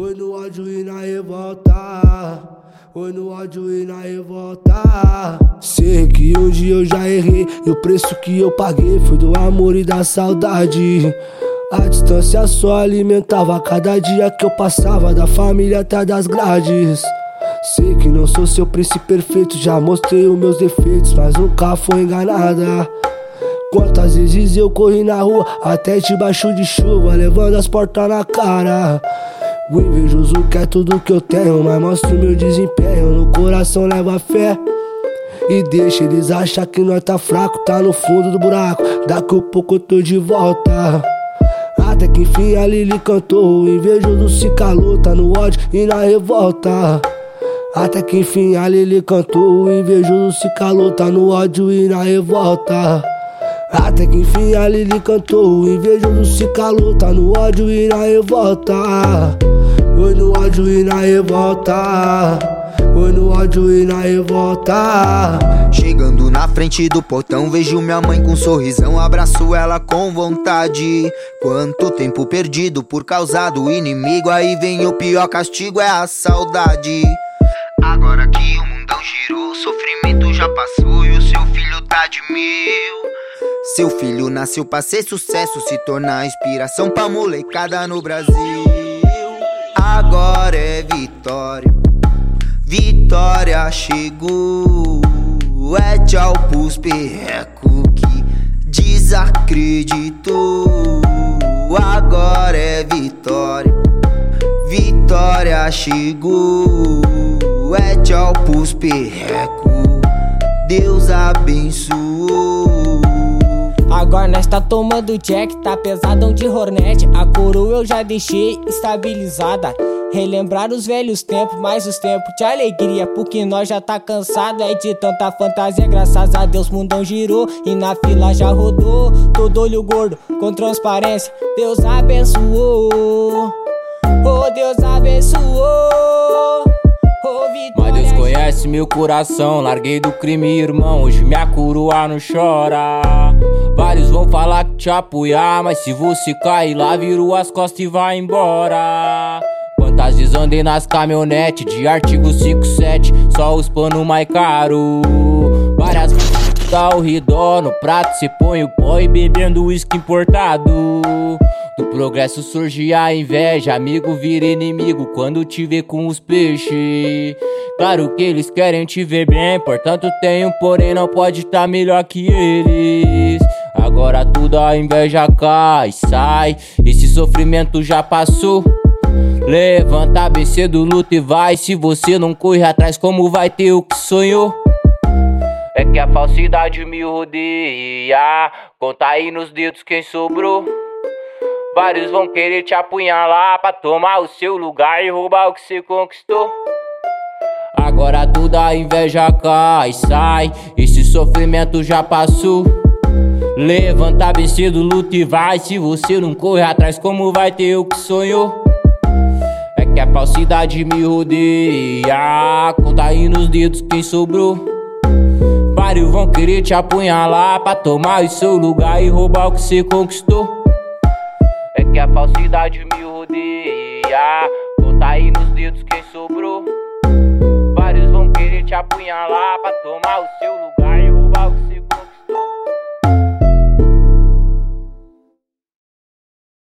Oi no ódio e na revolta. Oi no ódio e na revolta. Sei que um dia eu já errei. E o preço que eu paguei foi do amor e da saudade. A distância só alimentava cada dia que eu passava da família até das grades. Sei que não sou seu príncipe perfeito, já mostrei os meus defeitos, mas nunca foi enganada. Quantas vezes eu corri na rua, até debaixo de chuva, levando as portas na cara. O invejoso quer tudo que eu tenho, mas mostro meu desempenho. No coração leva fé. E deixa eles achar que nós tá fraco, tá no fundo do buraco. Daqui a pouco eu tô de volta. Até que enfim a Lili cantou. O invejoso se calou, tá no ódio e na revolta. Até que enfim a Lili cantou. O invejoso se calou, tá no ódio e na revolta. Até que enfim a Lili cantou. O invejoso se calou, tá no ódio e na revolta. Oi no ódio e na revolta. Oi no ódio e na revolta. Chegando na frente do portão, vejo minha mãe com um sorrisão. Abraço ela com vontade. Quanto tempo perdido por causa do inimigo. Aí vem o pior castigo, é a saudade. Agora que o mundão girou, o sofrimento já passou e o seu filho tá de mil. Seu filho nasceu pra ser sucesso, se tornar inspiração pra molecada no Brasil agora é vitória. Vitória chegou. É tchau pros perreco que desacreditou. Agora é vitória. Vitória chegou. É tchau pros perreco. Deus abençoou. Agora nós tá tomando jack, tá pesadão de hornet. A coroa eu já deixei estabilizada. Relembrar os velhos tempos, mais os tempos de alegria. Porque nós já tá cansado é de tanta fantasia. Graças a Deus, mundão girou e na fila já rodou. Todo olho gordo com transparência. Deus abençoou. Oh, Deus abençoou. Mas Deus conhece meu coração. Larguei do crime, irmão. Hoje minha coroa não chora. Vários vão falar que te apoiar, mas se você cair lá, virou as costas e vai embora. Quantas vezes andei nas caminhonete de artigo 57, só os pano mais caro. Várias tá o redor no prato, cê põe o pó e bebendo uísque importado. Do progresso surge a inveja, amigo vira inimigo quando te vê com os peixes. Claro que eles querem te ver bem, portanto um porém, não pode tá melhor que eles. Agora tudo a inveja cai, sai. Esse sofrimento já passou. Levanta bem cedo, luta e vai. Se você não corre atrás, como vai ter o que sonhou? É que a falsidade me rodeia. Conta aí nos dedos quem sobrou. Vários vão querer te apunhalar pra tomar o seu lugar e roubar o que você conquistou. Agora tudo a inveja cai, sai. Esse sofrimento já passou. Levanta bem cedo, luta e vai. Se você não correr atrás, como vai ter o que sonhou? Que a falsidade me rodeia. Conta aí nos dedos quem sobrou. Vários vão querer te apunhalar pra tomar o seu lugar e roubar o que você conquistou. É que a falsidade me rodeia. Conta aí nos dedos quem sobrou. Vários vão querer te apunhalar pra tomar o seu lugar.